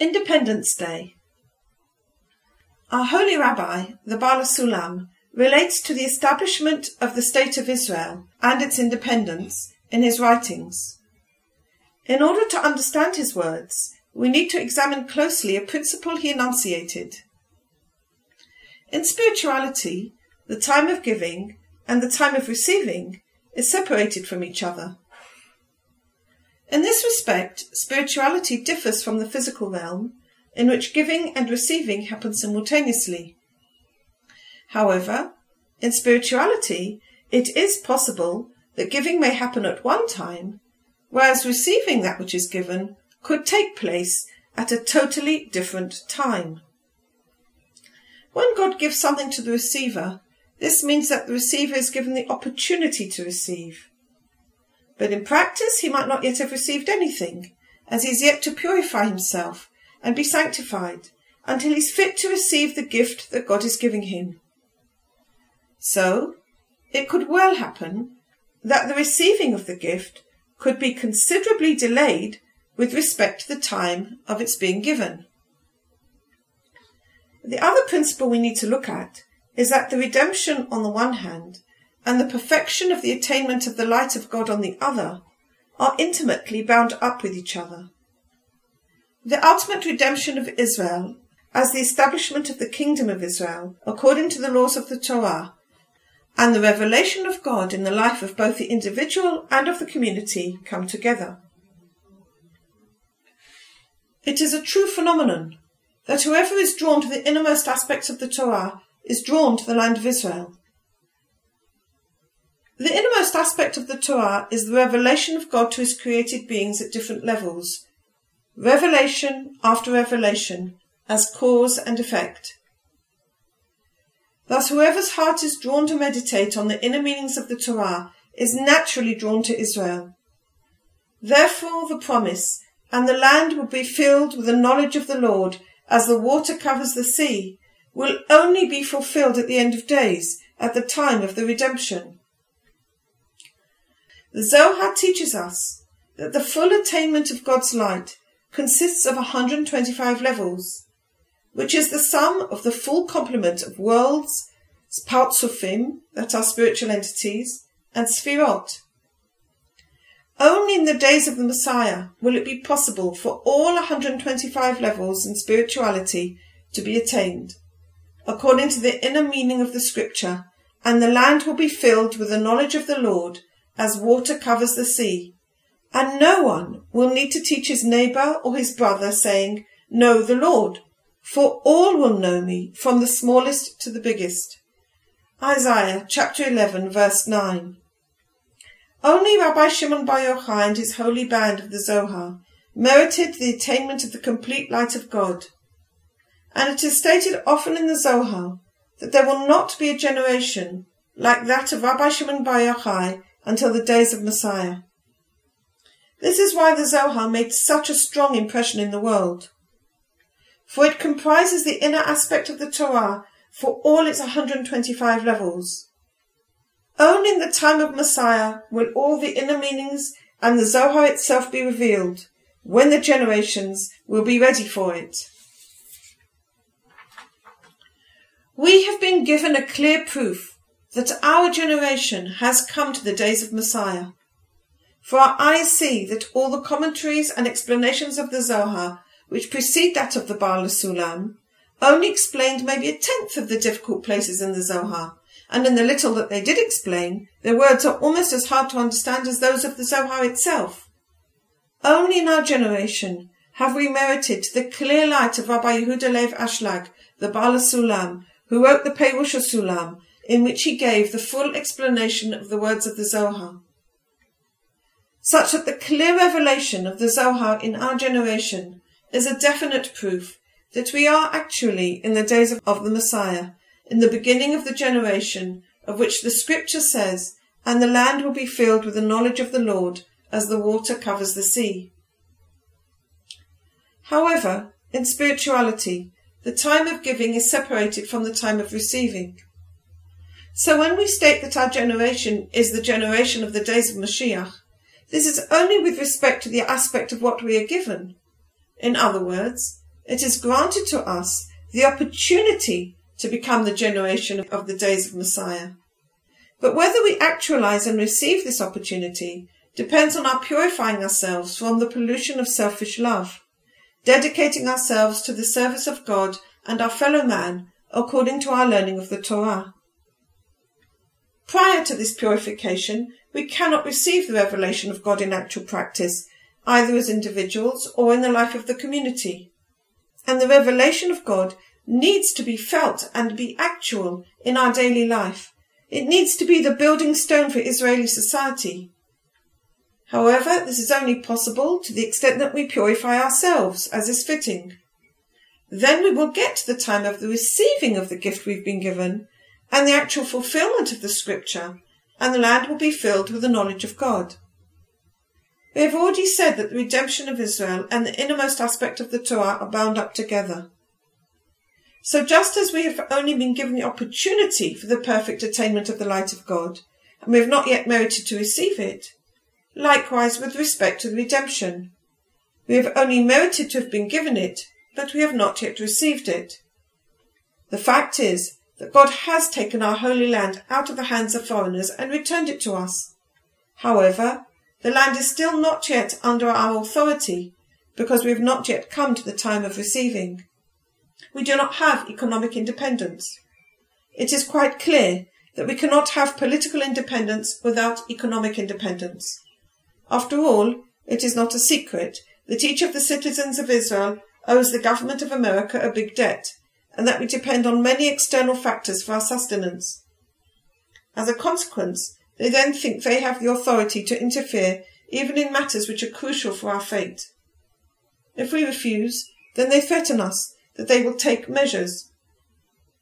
Independence Day. Our holy rabbi, the Baal Sulam, relates to the establishment of the State of Israel and its independence in his writings. In order to understand his words, we need to examine closely a principle he enunciated. In spirituality, the time of giving and the time of receiving is separated from each other. In this respect, spirituality differs from the physical realm, in which giving and receiving happen simultaneously. However, in spirituality, it is possible that giving may happen at one time, whereas receiving that which is given could take place at a totally different time. When God gives something to the receiver, this means that the receiver is given the opportunity to receive. But in practice, he might not yet have received anything, as he is yet to purify himself and be sanctified until he is fit to receive the gift that God is giving him. So, it could well happen that the receiving of the gift could be considerably delayed with respect to the time of its being given. The other principle we need to look at is that the redemption on the one hand and the perfection of the attainment of the light of God on the other are intimately bound up with each other. The ultimate redemption of Israel, as the establishment of the kingdom of Israel according to the laws of the Torah, and the revelation of God in the life of both the individual and of the community come together. It is a true phenomenon that whoever is drawn to the innermost aspects of the Torah is drawn to the land of Israel. The innermost aspect of the Torah is the revelation of God to his created beings at different levels, revelation after revelation, as cause and effect. Thus, whoever's heart is drawn to meditate on the inner meanings of the Torah is naturally drawn to Israel. Therefore, the promise, and the land will be filled with the knowledge of the Lord as the water covers the sea, will only be fulfilled at the end of days, at the time of the redemption. The Zohar teaches us that the full attainment of God's light consists of 125 levels, which is the sum of the full complement of worlds, Partsufim, that are spiritual entities, and Sfirot. Only in the days of the Messiah will it be possible for all 125 levels in spirituality to be attained, according to the inner meaning of the scripture, and the land will be filled with the knowledge of the Lord as water covers the sea. And no one will need to teach his neighbor or his brother, saying, Know the Lord, for all will know me, from the smallest to the biggest. Isaiah chapter 11, verse 9. Only Rabbi Shimon Bar Yochai and his holy band of the Zohar merited the attainment of the complete light of God. And it is stated often in the Zohar that there will not be a generation like that of Rabbi Shimon Bar Yochai until the days of Messiah. This is why the Zohar made such a strong impression in the world. For it comprises the inner aspect of the Torah for all its 125 levels. Only in the time of Messiah will all the inner meanings and the Zohar itself be revealed, when the generations will be ready for it. We have been given a clear proof that our generation has come to the days of Messiah. For our eyes see that all the commentaries and explanations of the Zohar, which precede that of the Baal Sulam, only explained maybe a tenth of the difficult places in the Zohar, and in the little that they did explain, their words are almost as hard to understand as those of the Zohar itself. Only in our generation have we merited the clear light of Rabbi Yehuda Lev Ashlag, the Baal Sulam, who wrote the Perush Sulam, in which he gave the full explanation of the words of the Zohar. Such that the clear revelation of the Zohar in our generation is a definite proof that we are actually in the days of, of the Messiah, in the beginning of the generation of which the scripture says, and the land will be filled with the knowledge of the Lord as the water covers the sea. However, in spirituality, the time of giving is separated from the time of receiving. So when we state that our generation is the generation of the days of Mashiach, this is only with respect to the aspect of what we are given. In other words, it is granted to us the opportunity to become the generation of the days of Messiah. But whether we actualize and receive this opportunity depends on our purifying ourselves from the pollution of selfish love, dedicating ourselves to the service of God and our fellow man according to our learning of the Torah. Prior to this purification, we cannot receive the revelation of God in actual practice, either as individuals or in the life of the community. And the revelation of God needs to be felt and be actual in our daily life. It needs to be the building stone for Israeli society. However, this is only possible to the extent that we purify ourselves, as is fitting. Then we will get to the time of the receiving of the gift we've been given and the actual fulfillment of the scripture, and the land will be filled with the knowledge of God. We have already said that the redemption of Israel and the innermost aspect of the Torah are bound up together. So just as we have only been given the opportunity for the perfect attainment of the light of God, and we have not yet merited to receive it, likewise with respect to the redemption. We have only merited to have been given it, but we have not yet received it. The fact is that God has taken our holy land out of the hands of foreigners and returned it to us. However, the land is still not yet under our authority because we have not yet come to the time of receiving. We do not have economic independence. It is quite clear that we cannot have political independence without economic independence. After all, it is not a secret that each of the citizens of Israel owes the government of America a big debt, and that we depend on many external factors for our sustenance. As a consequence, they then think they have the authority to interfere even in matters which are crucial for our fate. If we refuse, then they threaten us that they will take measures.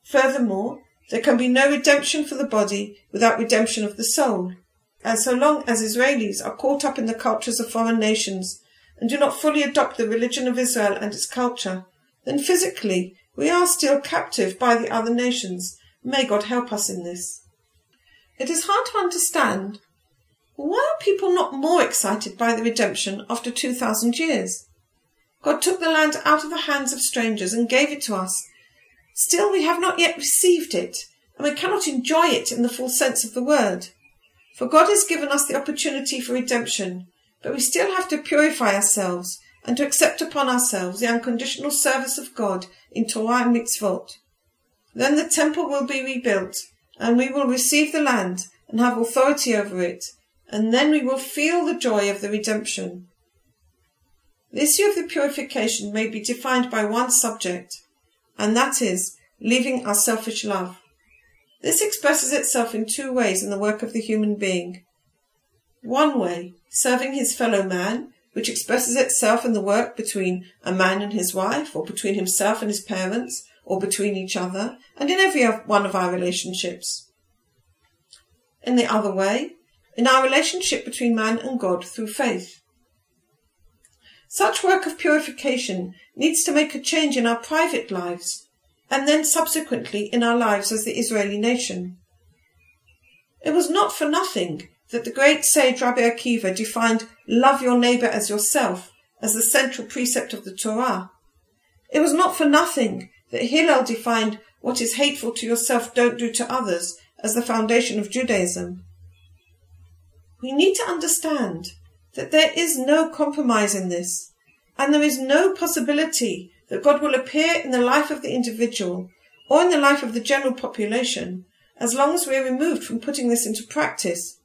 Furthermore, there can be no redemption for the body without redemption of the soul. And so long as Israelis are caught up in the cultures of foreign nations and do not fully adopt the religion of Israel and its culture, then physically we are still captive by the other nations. May God help us in this. It is hard to understand why are people not more excited by the redemption after 2,000 years? God took the land out of the hands of strangers and gave it to us. Still, we have not yet received it, and we cannot enjoy it in the full sense of the word. For God has given us the opportunity for redemption, but we still have to purify ourselves and to accept upon ourselves the unconditional service of God in Torah and mitzvot. Then the temple will be rebuilt, and we will receive the land and have authority over it, and then we will feel the joy of the redemption. The issue of the purification may be defined by one subject, and that is leaving our selfish love. This expresses itself in two ways in the work of the human being. One way, serving his fellow man, which expresses itself in the work between a man and his wife, or between himself and his parents, or between each other, and in every one of our relationships. In the other way, in our relationship between man and God through faith. Such work of purification needs to make a change in our private lives and then subsequently in our lives as the Israeli nation. It was not for nothing that the great sage Rabbi Akiva defined love your neighbor as yourself as the central precept of the Torah. It was not for nothing that Hillel defined what is hateful to yourself don't do to others as the foundation of Judaism. We need to understand that there is no compromise in this, and there is no possibility that God will appear in the life of the individual or in the life of the general population as long as we are removed from putting this into practice.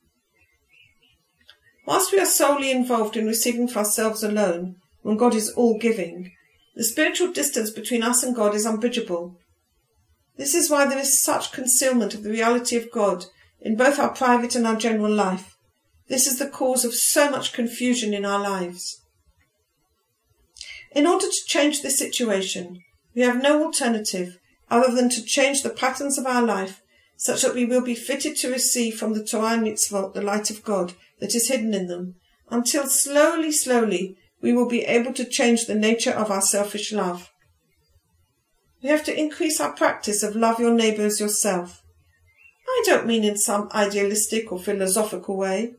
Whilst we are solely involved in receiving for ourselves alone, when God is all giving, the spiritual distance between us and God is unbridgeable. This is why there is such concealment of the reality of God in both our private and our general life. This is the cause of so much confusion in our lives. In order to change this situation, we have no alternative other than to change the patterns of our life such that we will be fitted to receive from the Torah and Mitzvot the light of God that is hidden in them, until slowly, slowly we will be able to change the nature of our selfish love. We have to increase our practice of love your neighbour as yourself. I don't mean in some idealistic or philosophical way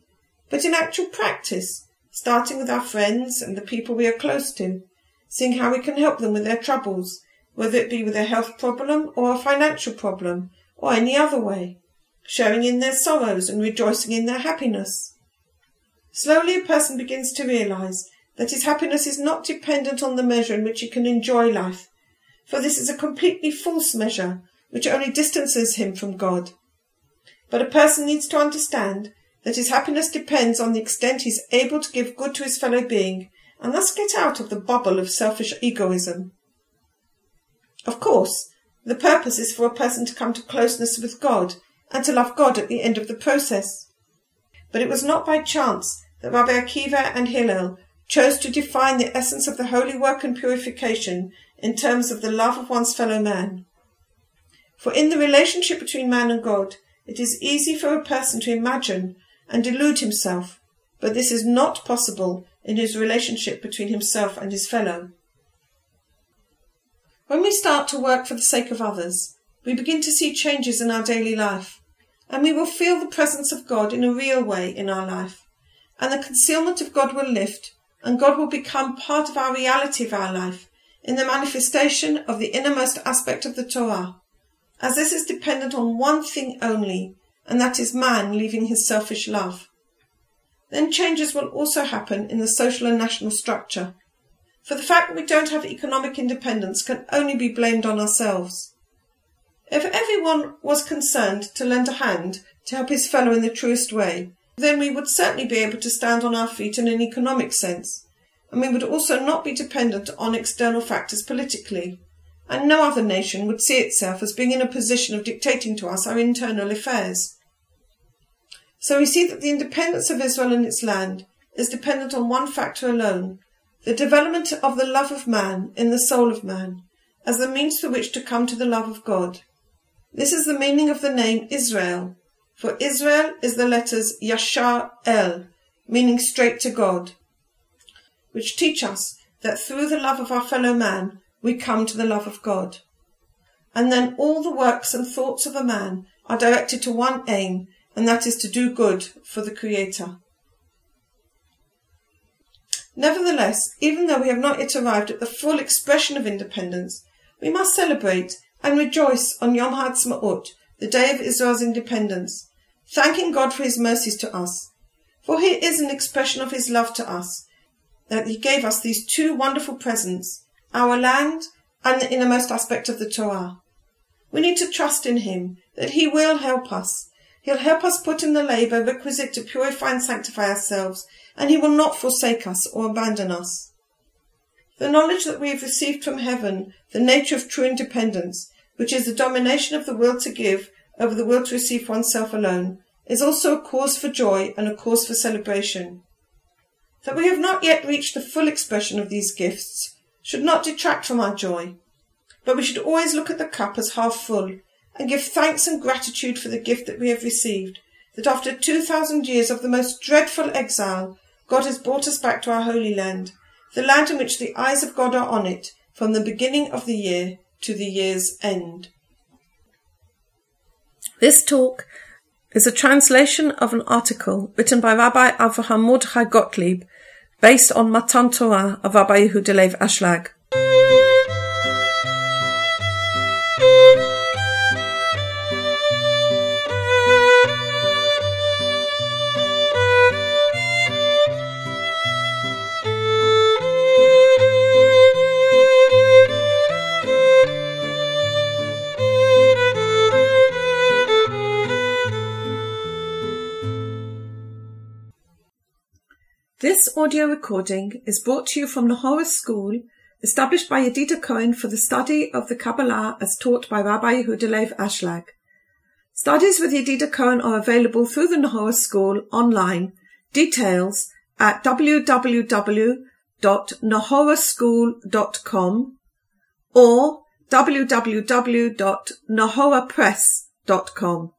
but in actual practice, starting with our friends and the people we are close to, seeing how we can help them with their troubles, whether it be with a health problem or a financial problem or any other way, sharing in their sorrows and rejoicing in their happiness. Slowly a person begins to realize that his happiness is not dependent on the measure in which he can enjoy life, for this is a completely false measure which only distances him from God. But a person needs to understand that his happiness depends on the extent he is able to give good to his fellow being and thus get out of the bubble of selfish egoism. Of course, the purpose is for a person to come to closeness with God and to love God at the end of the process. But it was not by chance that Rabbi Akiva and Hillel chose to define the essence of the holy work and purification in terms of the love of one's fellow man. For in the relationship between man and God, it is easy for a person to imagine and delude himself, but this is not possible in his relationship between himself and his fellow. When we start to work for the sake of others, we begin to see changes in our daily life, and we will feel the presence of God in a real way in our life, and the concealment of God will lift, and God will become part of our reality of our life in the manifestation of the innermost aspect of the Torah, as this is dependent on one thing only, and that is man leaving his selfish love. Then changes will also happen in the social and national structure. For the fact that we don't have economic independence can only be blamed on ourselves. If everyone was concerned to lend a hand to help his fellow in the truest way, then we would certainly be able to stand on our feet in an economic sense, and we would also not be dependent on external factors politically, and no other nation would see itself as being in a position of dictating to us our internal affairs. So we see that the independence of Israel and its land is dependent on one factor alone, the development of the love of man in the soul of man, as the means through which to come to the love of God. This is the meaning of the name Israel, for Israel is the letters Yashar El, meaning straight to God, which teach us that through the love of our fellow man we come to the love of God. And then all the works and thoughts of a man are directed to one aim, and that is to do good for the Creator. Nevertheless, even though we have not yet arrived at the full expression of independence, we must celebrate and rejoice on Yom HaAtzmaut, the day of Israel's independence, thanking God for his mercies to us. For he is an expression of his love to us, that he gave us these two wonderful presents, our land and the innermost aspect of the Torah. We need to trust in him, that he will help us, He'll help us put in the labour requisite to purify and sanctify ourselves, and he will not forsake us or abandon us. The knowledge that we have received from heaven, the nature of true independence, which is the domination of the will to give over the will to receive oneself alone, is also a cause for joy and a cause for celebration. That we have not yet reached the full expression of these gifts should not detract from our joy, but we should always look at the cup as half full and give thanks and gratitude for the gift that we have received, that after 2,000 years of the most dreadful exile, God has brought us back to our Holy Land, the land in which the eyes of God are on it from the beginning of the year to the year's end. This talk is a translation of an article written by Rabbi Avraham Mordechai Gottlieb based on Matan Torah of Rabbi Yehuda Leib Ashlag. This audio recording is brought to you from the Nahora School, established by Yedida Cohen for the study of the Kabbalah as taught by Rabbi Yehuda Ashlag. Studies with Yedida Cohen are available through the Nahora School online. Details at www.nahoraschool.com or www.nahorapress.com.